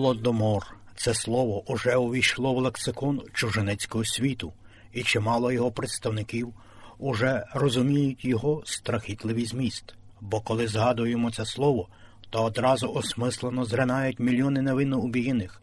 Голодомор це слово уже увійшло в лексикон чужинецького світу, і чимало його представників уже розуміють його страхітливий зміст. Бо коли згадуємо це слово, то одразу осмислено зринають мільйони невинно убієних.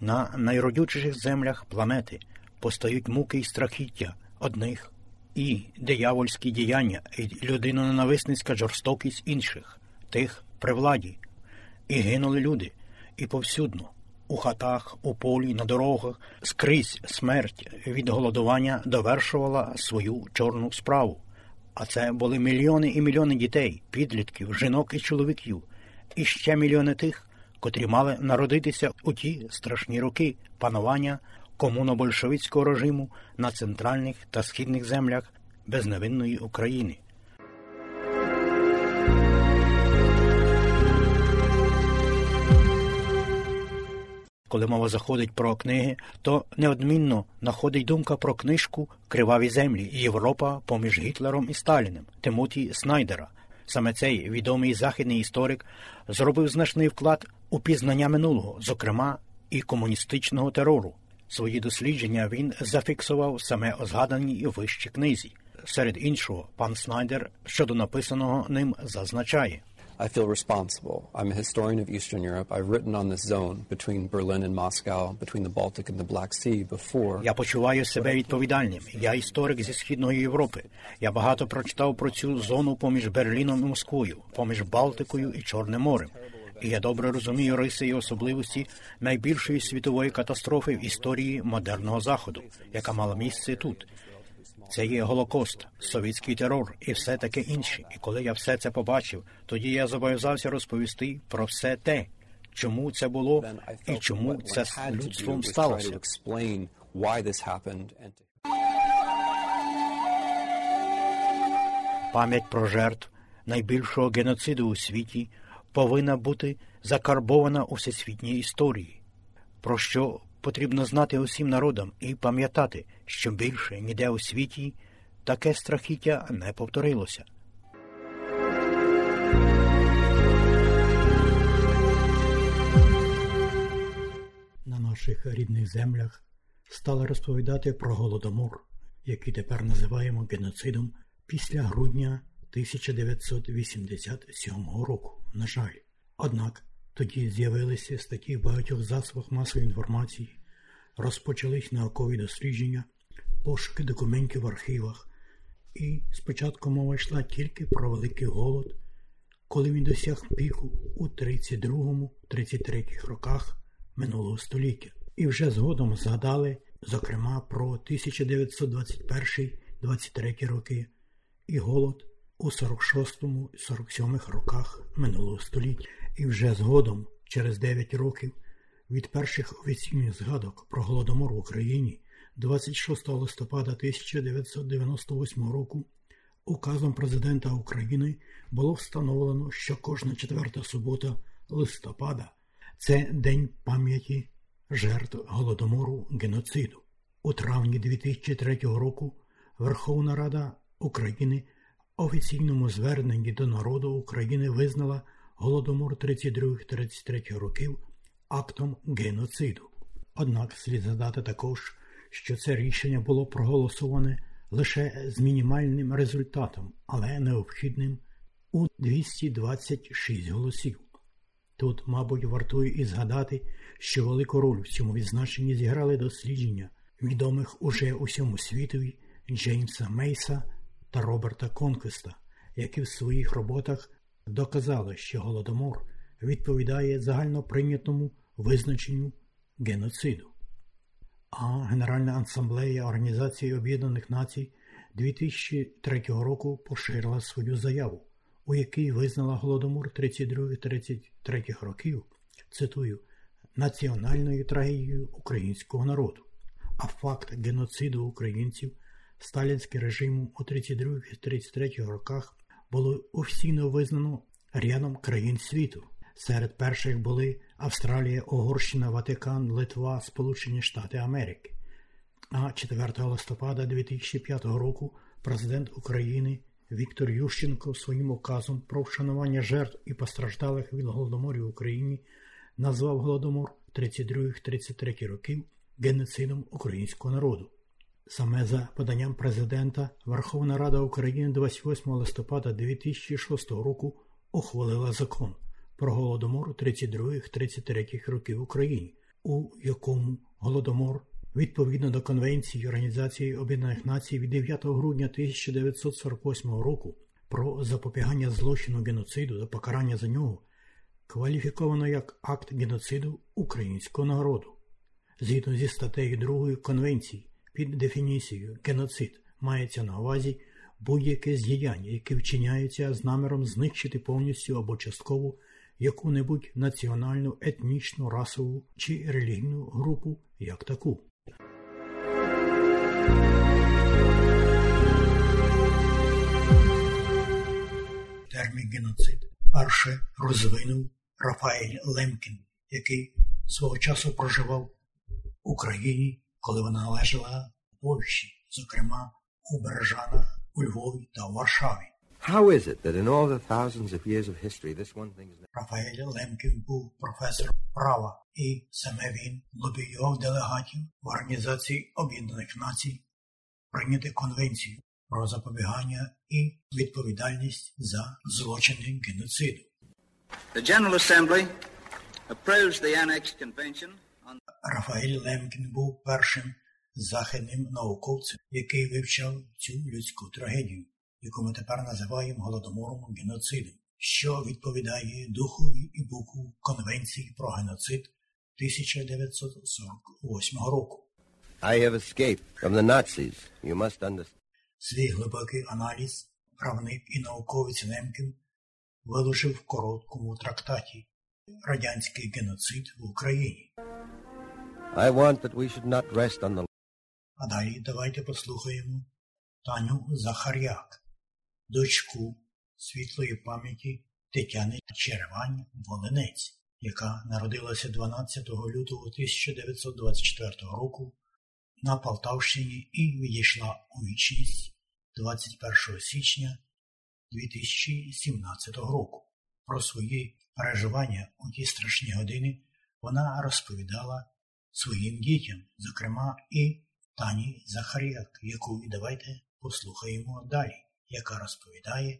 На найродючіших землях планети постають муки й страхіття одних і диявольські діяння, і людиноненависницька жорстокість інших, тих при владі. І гинули люди, і повсюдно, у хатах, у полі, на дорогах, скрізь смерть від голодування довершувала свою чорну справу. А це були мільйони і мільйони дітей, підлітків, жінок і чоловіків, і ще мільйони тих, котрі мали народитися у ті страшні роки панування комуно-большевицького режиму на центральних та східних землях безневинної України. Коли мова заходить про книги, то неодмінно находить думка про книжку Криваві землі Європа поміж Гітлером і Сталіним Тимоті Снайдера. Саме цей відомий західний історик зробив значний вклад у пізнання минулого, зокрема і комуністичного терору. Свої дослідження він зафіксував саме у згаданій вищій книзі. Серед іншого, пан Снайдер щодо написаного ним зазначає. I feel responsible. I'm a historian of Eastern Europe. I've written on this zone between Berlin and Moscow, between the Baltic and the Black Sea before. Я почуваю себе відповідальним. Я історик зі східної Європи. Я багато прочитав про цю зону поміж Берліном і Москвою, поміж Балтикою і Чорним морем. І я добре розумію риси і особливості найбільшої світової катастрофи в історії модерного заходу, яка мала місце тут. Це є Голокост, совітський терор і все таке інше. І коли я все це побачив, тоді я зобов'язався розповісти про все те, чому це було і чому це з людством сталося. Пам'ять про жертв найбільшого геноциду у світі повинна бути закарбована у всесвітній історії, про що потрібно знати усім народам і пам'ятати, що більше ніде у світі таке страхіття не повторилося. На наших рідних землях стали розповідати про голодомор, який тепер називаємо геноцидом після грудня 1987 року. На жаль, однак тоді з'явилися статті в багатьох засобах масової інформації, розпочались наукові дослідження, пошуки документів в архівах, і спочатку мова йшла тільки про великий голод, коли він досяг піку у 32-33 роках минулого століття. І вже згодом згадали, зокрема, про 1921-23 роки і голод у 46-47 роках минулого століття. І вже згодом, через 9 років, від перших офіційних згадок про голодомор в Україні 26 листопада 1998 року указом президента України було встановлено, що кожна четверта субота листопада це День пам'яті жертв голодомору геноциду. У травні 2003 року Верховна Рада України офіційному зверненні до народу України визнала голодомор 32-33 років актом геноциду. Однак слід згадати також, що це рішення було проголосоване лише з мінімальним результатом, але необхідним у 226 голосів. Тут, мабуть, вартує і згадати, що велику роль в цьому відзначенні зіграли дослідження відомих уже усьому світові Джеймса Мейса та Роберта Конквеста, які в своїх роботах доказали, що голодомор відповідає загально прийнятому визначенню геноциду. А Генеральна асамблея Організації Об'єднаних Націй 2003 року поширила свою заяву, у якій визнала голодомор 32-33 років, цитую, національною трагедією українського народу. А факт геноциду українців сталінським режимом у 32-33 роках було офіційно визнано рядом країн світу. Серед перших були Австралія, Угорщина, Ватикан, Литва, Сполучені Штати Америки. А 4 листопада 2005 року президент України Віктор Ющенко своїм указом про вшанування жертв і постраждалих від голодоморів в Україні назвав голодомор 32-33 років геноцидом українського народу. Саме за поданням президента Верховна Рада України 28 листопада 2006 року ухвалила закон про голодомор 32-33 років Україні, у якому голодомор відповідно до Конвенції Організації Об'єднаних Націй від 9 грудня 1948 року про запобігання злочину геноциду та покарання за нього кваліфіковано як акт геноциду українського народу. Згідно зі статтею 2 Конвенції під дефініцією геноцид мається на увазі будь-яке здіяння, яке вчиняється з наміром знищити повністю або частково яку-небудь національну, етнічну, расову чи релігійну групу як таку. Термін геноцид перше розвинув Рафаель Лемкін, який свого часу проживав в Україні, коли вона належала Польщі, зокрема у Бережанах, у Львові та у Варшаві. How is it that in all the thousands of years of history this one thing is Рафаель Лемкін був професором права, і саме він лобіював делегатів в Організації Об'єднаних Націй прийняти конвенцію про запобігання і відповідальність за злочини геноциду. The General Assembly approves the Annex Convention on Рафаель Лемкін був першим західним науковцем, який вивчав цю людську трагедію, яку ми тепер називаємо голодомором геноцидом, що відповідає духові і букву Конвенції про геноцид 1948 року. I have escaped from the Nazis. You must understand. Свій глибокий аналіз правник і науковець Лемкін виложив в короткому трактаті Радянський геноцид в Україні. I want that we should not rest on the А далі давайте послухаємо Таню Захар'як, дочку світлої пам'яті Тетяни Черевань Волинець, яка народилася 12 лютого 1924 року на Полтавщині і відійшла у вічність 21 січня 2017 року. Про свої переживання у ті страшні години вона розповідала своїм дітям, зокрема і Тані Захар'як, яку давайте послухаємо далі, яка розповідає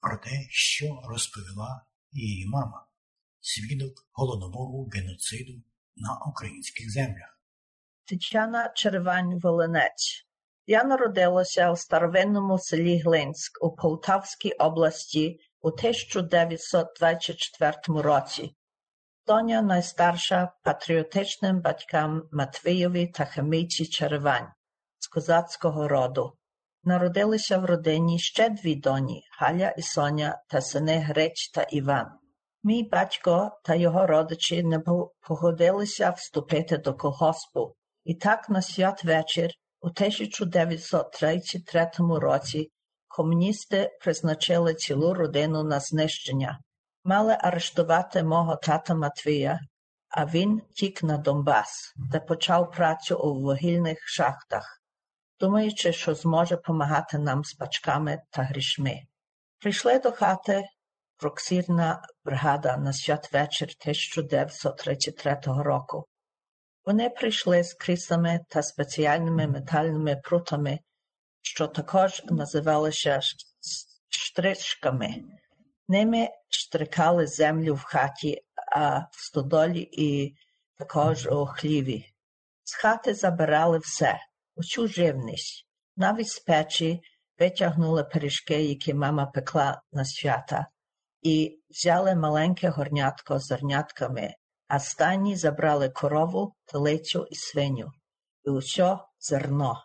про те, що розповіла її мама, свідок голодомору геноциду на українських землях. Тетяна Червань Волинець. Я народилася у старовинному селі Глинськ у Полтавській області у 1924 році. Доня найстарша патріотичним батькам Матвієві та Хамійці Черевань з козацького роду. Народилися в родині ще дві доні Галя і Соня та сини Грич та Іван. Мій батько та його родичі не погодилися вступити до колгоспу, і так на святвечір у 1933 році комуністи призначили цілу родину на знищення. Мали арештувати мого тата Матвія, а він тік на Донбас, де почав працю у вугільних шахтах, думаючи, що зможе помагати нам з пачками та грішми. Прийшли до хати проксірна бригада на святвечір 1933 року. Вони прийшли з кріслами та спеціальними метальними прутами, що також називалися штричками. Ними штрикали землю в хаті, а в стодолі і також у хліві. З хати забирали все, усю живність, навіть з печі витягнули пиріжки, які мама пекла на свята, і взяли маленьке горнятко з зернятками, а стані забрали корову, телицю і свиню, і усе зерно.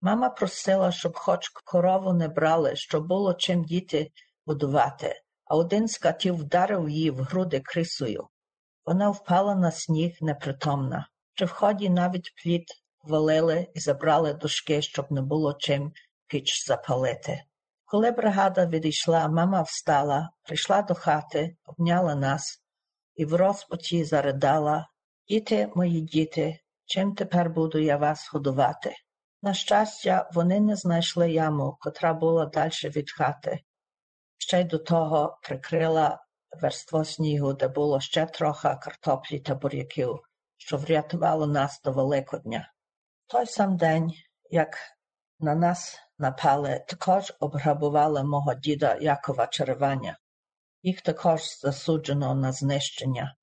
Мама просила, щоб хоч корову не брали, щоб було чим діти будувати, а один з катів вдарив її в груди крисою. Вона впала на сніг непритомна. При вході навіть плід валили і забрали дошки, щоб не було чим піч запалити. Коли бригада відійшла, мама встала, прийшла до хати, обняла нас і в розпачі заридала Діти, мої діти, чим тепер буду я вас годувати? На щастя, вони не знайшли яму, котра була далі від хати, ще й до того прикрила верство снігу, де було ще трохи картоплі та буряків, що врятувало нас до Великодня. Той сам день, як на нас напали, також обграбували мого діда Якова Череваня. Їх також засуджено на знищення.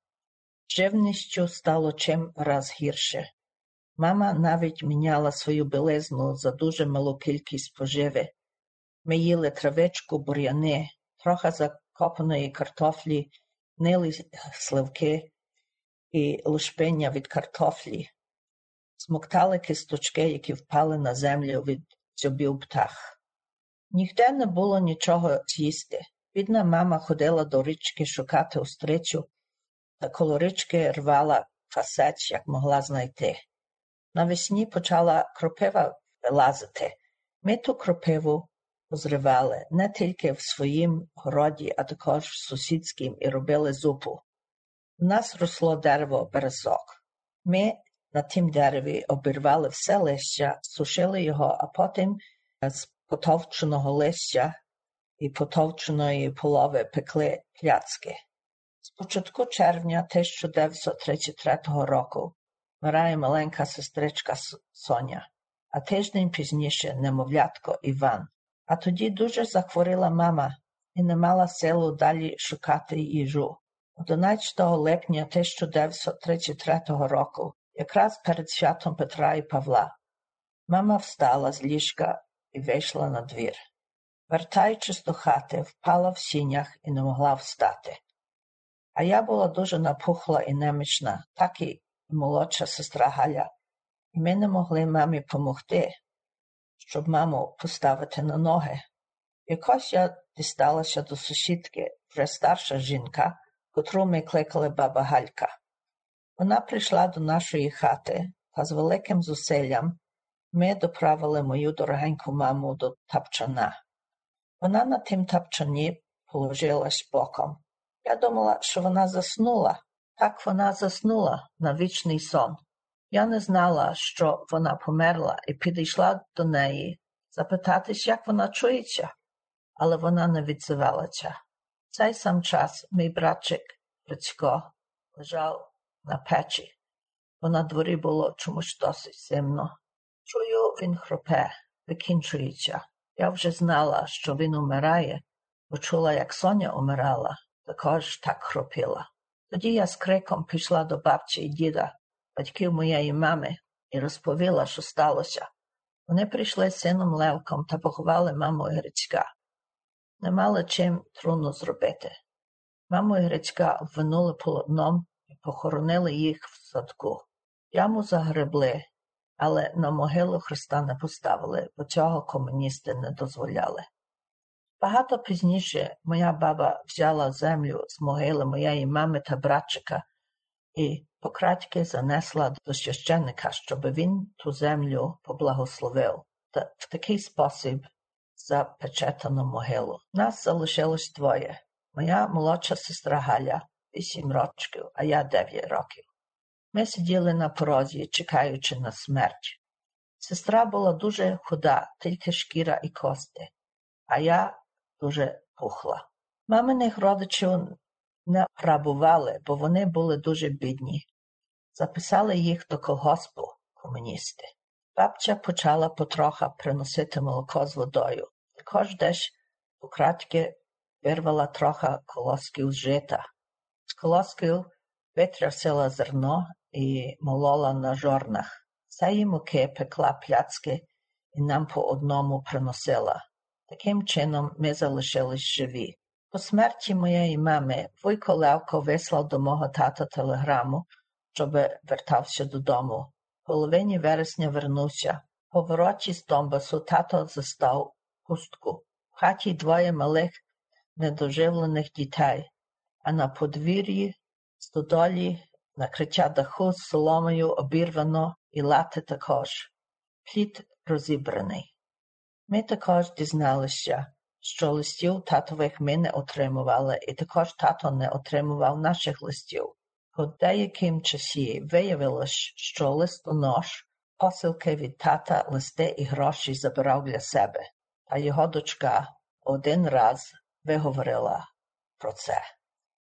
Живністю стало чим раз гірше. Мама навіть міняла свою білизну за дуже малу кількість поживи. Ми їли травичку, бур'яни, трохи закопаної картофлі, гнилі сливки і лушпиння від картофлі, смоктали кисточки, які впали на землю від зубів птах. Нігде не було нічого з'їсти. Бідна мама ходила до річки шукати остричу, та коло річки рвала фасець, як могла знайти. Навесні почала кропива вилазити. Ми ту кропиву позривали не тільки в своїм городі, а також в сусідськім і робили зупу. У нас росло дерево березок. Ми на тім дереві обірвали все листя, сушили його, а потім з потовченого листя і потовченої полови пекли пляцки. З початку червня 1933 року вмирає маленька сестричка Соня, а тиждень пізніше немовлятко Іван. А тоді дуже захворіла мама і не мала силу далі шукати їжу. 11 липня 1933 року, якраз перед святом Петра і Павла, мама встала з ліжка і вийшла на двір. Вертаючись до хати, впала в сінях і не могла встати. А я була дуже напухла і немічна, так і молодша сестра Галя, і ми не могли мамі помогти, щоб маму поставити на ноги. Якось я дісталася до сусідки, вже старша жінка, котру ми кликали баба Галька. Вона прийшла до нашої хати, та з великим зусиллям ми доправили мою дорогеньку маму до тапчана. Вона на тим тапчані положилась боком. Я думала, що вона заснула. Так вона заснула на вічний сон. Я не знала, що вона померла, і підійшла до неї запитатись, як вона чується, але вона не відзивалася. Цей сам час мій братчик Грицько лежав на печі, бо на дворі було чомусь досить зимно. Чую, він хропе, викінчується. Я вже знала, що він умирає, бо чула, як Соня умирала, також так хропіла. Тоді я з криком пішла до бабці і діда, батьків моєї мами, і розповіла, що сталося. Вони прийшли з сином Левком та поховали маму Грицька. Не мали чим труну зробити. Маму Грицька обвинули полотном і похоронили їх в садку. Яму загребли, але на могилу Христа не поставили, бо цього комуністи не дозволяли. Багато пізніше моя баба взяла землю з могили моєї мами та братчика і покрадьки занесла до священника, щоб він ту землю поблагословив, та в такий спосіб запечатано могилу. Нас залишилось двоє. Моя молодша сестра Галя вісім років, а я дев'ять років. Ми сиділи на порозі, чекаючи на смерть. Сестра була дуже худа, тільки шкіра і кости, а я дуже пухла. Маминих родичів не грабували, бо вони були дуже бідні. Записали їх до колгоспу комуністи. Бабця почала потроха приносити молоко з водою. Також десь украдки вирвала трохи колосків з жита. З колосків витрясила зерно і молола на жорнах. Цієї муки пекла пляцки і нам по одному приносила. Таким чином ми залишились живі. По смерті моєї мами Вуйко Левко вислав до мого тата телеграму, щоб вертався додому. Половині вересня вернувся. По вороті з Донбасу тато застав пустку. В хаті двоє малих недоживлених дітей, а на подвір'ї стодолі накриття даху з соломою обірвано і лати також. Плід розібраний. Ми також дізналися, що листів татових ми не отримували, і також тато не отримував наших листів. По деяким часі виявилось, що листонож посилки від тата листи і гроші забирав для себе, а його дочка один раз виговорила про це.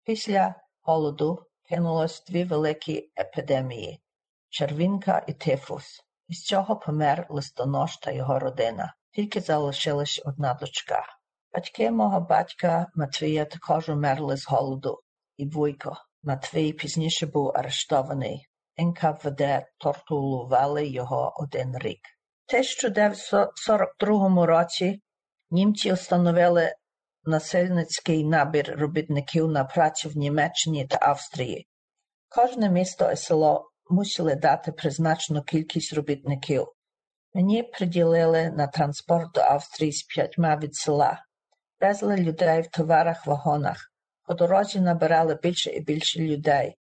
Після голоду кинулось дві великі епідемії червінка і тифус. Із цього помер листонож та його родина. Тільки залишилась одна дочка. Батьки мого батька Матвія також умерли з голоду, і Вуйко. Матвій пізніше був арештований. НКВД тортурували його один рік. В 1942 році німці встановили насильницький набір робітників на працю в Німеччині та Австрії. Кожне місто і село мусили дати призначену кількість робітників. Мені приділили на транспорт до Австрії з п'ятьма від села. Везли людей в товарах-вагонах. По дорозі набирали більше і більше людей.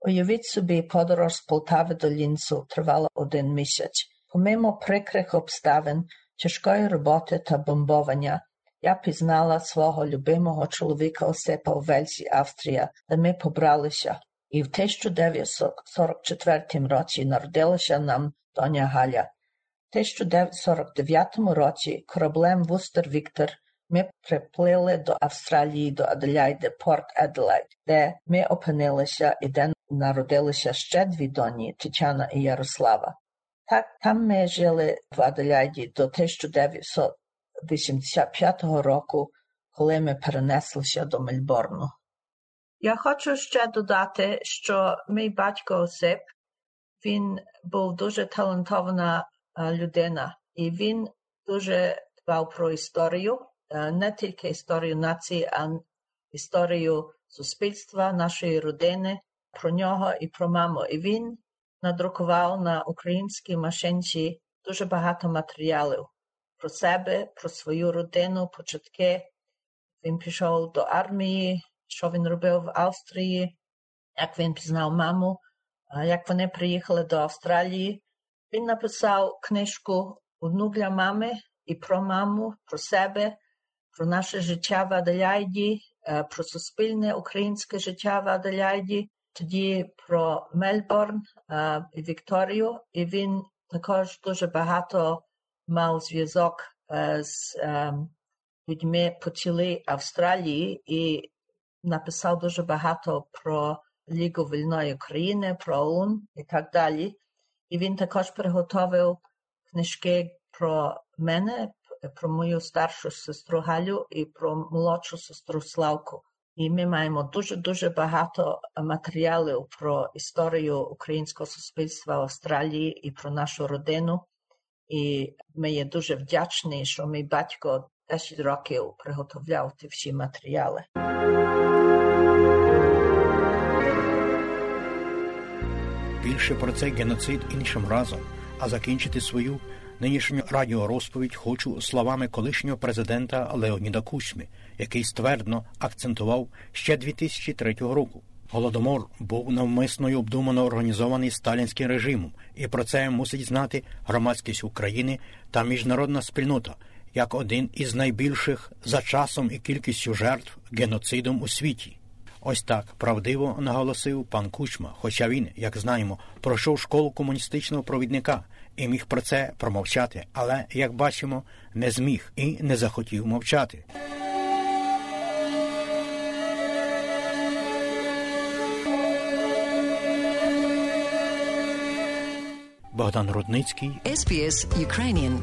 Уявіть собі, подорож з Полтави до Лінцу тривала один місяць. Помимо прикрих обставин, тяжкої роботи та бомбовання, я пізнала свого любимого чоловіка Осипа у Вельсі, Австрія, де ми побралися. І в 1944 році народилася нам доня Галя. В 1949 році кораблем Вустер Віктор ми приплили до Австралії до Аделяйди, Порт Еделайд, де ми опинилися і де народилися ще дві доні Тетяна і Ярослава. Так там ми жили в Аделяйді до 1985 року, коли ми перенеслися до Мельборну. Я хочу ще додати, що мій батько Осип, він був дуже талантована людина, і він дуже дбав про історію, не тільки історію нації, а історію суспільства, нашої родини, про нього і про маму. І він надрукував на українській машинці дуже багато матеріалів про себе, про свою родину, початки. Він пішов до армії, що він робив в Австрії, як він пізнав маму, як вони приїхали до Австралії. Він написав книжку одну для мами і про маму, про себе, про наше життя в Аделяйді, про суспільне українське життя в Аделяйді, тоді про Мельбурн і Вікторію, і він також дуже багато мав зв'язок з людьми по цілій Австралії і написав дуже багато про Лігу Вільної України, про ОУН і так далі. І він також приготовив книжки про мене, про мою старшу сестру Галю і про молодшу сестру Славку. І ми маємо дуже-дуже багато матеріалів про історію українського суспільства Австралії і про нашу родину. І ми є дуже вдячні, що мій батько 10 років приготовляв ті всі матеріали. Більше про цей геноцид іншим разом, а закінчити свою нинішню радіорозповідь хочу словами колишнього президента Леоніда Кучми, який ствердно акцентував ще 2003 року. Голодомор був навмисно й обдумано організований сталінським режимом, і про це мусить знати громадськість України та міжнародна спільнота як один із найбільших за часом і кількістю жертв геноцидом у світі. Ось так правдиво наголосив пан Кучма, хоча він, як знаємо, пройшов школу комуністичного провідника і міг про це промовчати, але, як бачимо, не зміг і не захотів мовчати. Богдан Рудницький. SBS Ukrainian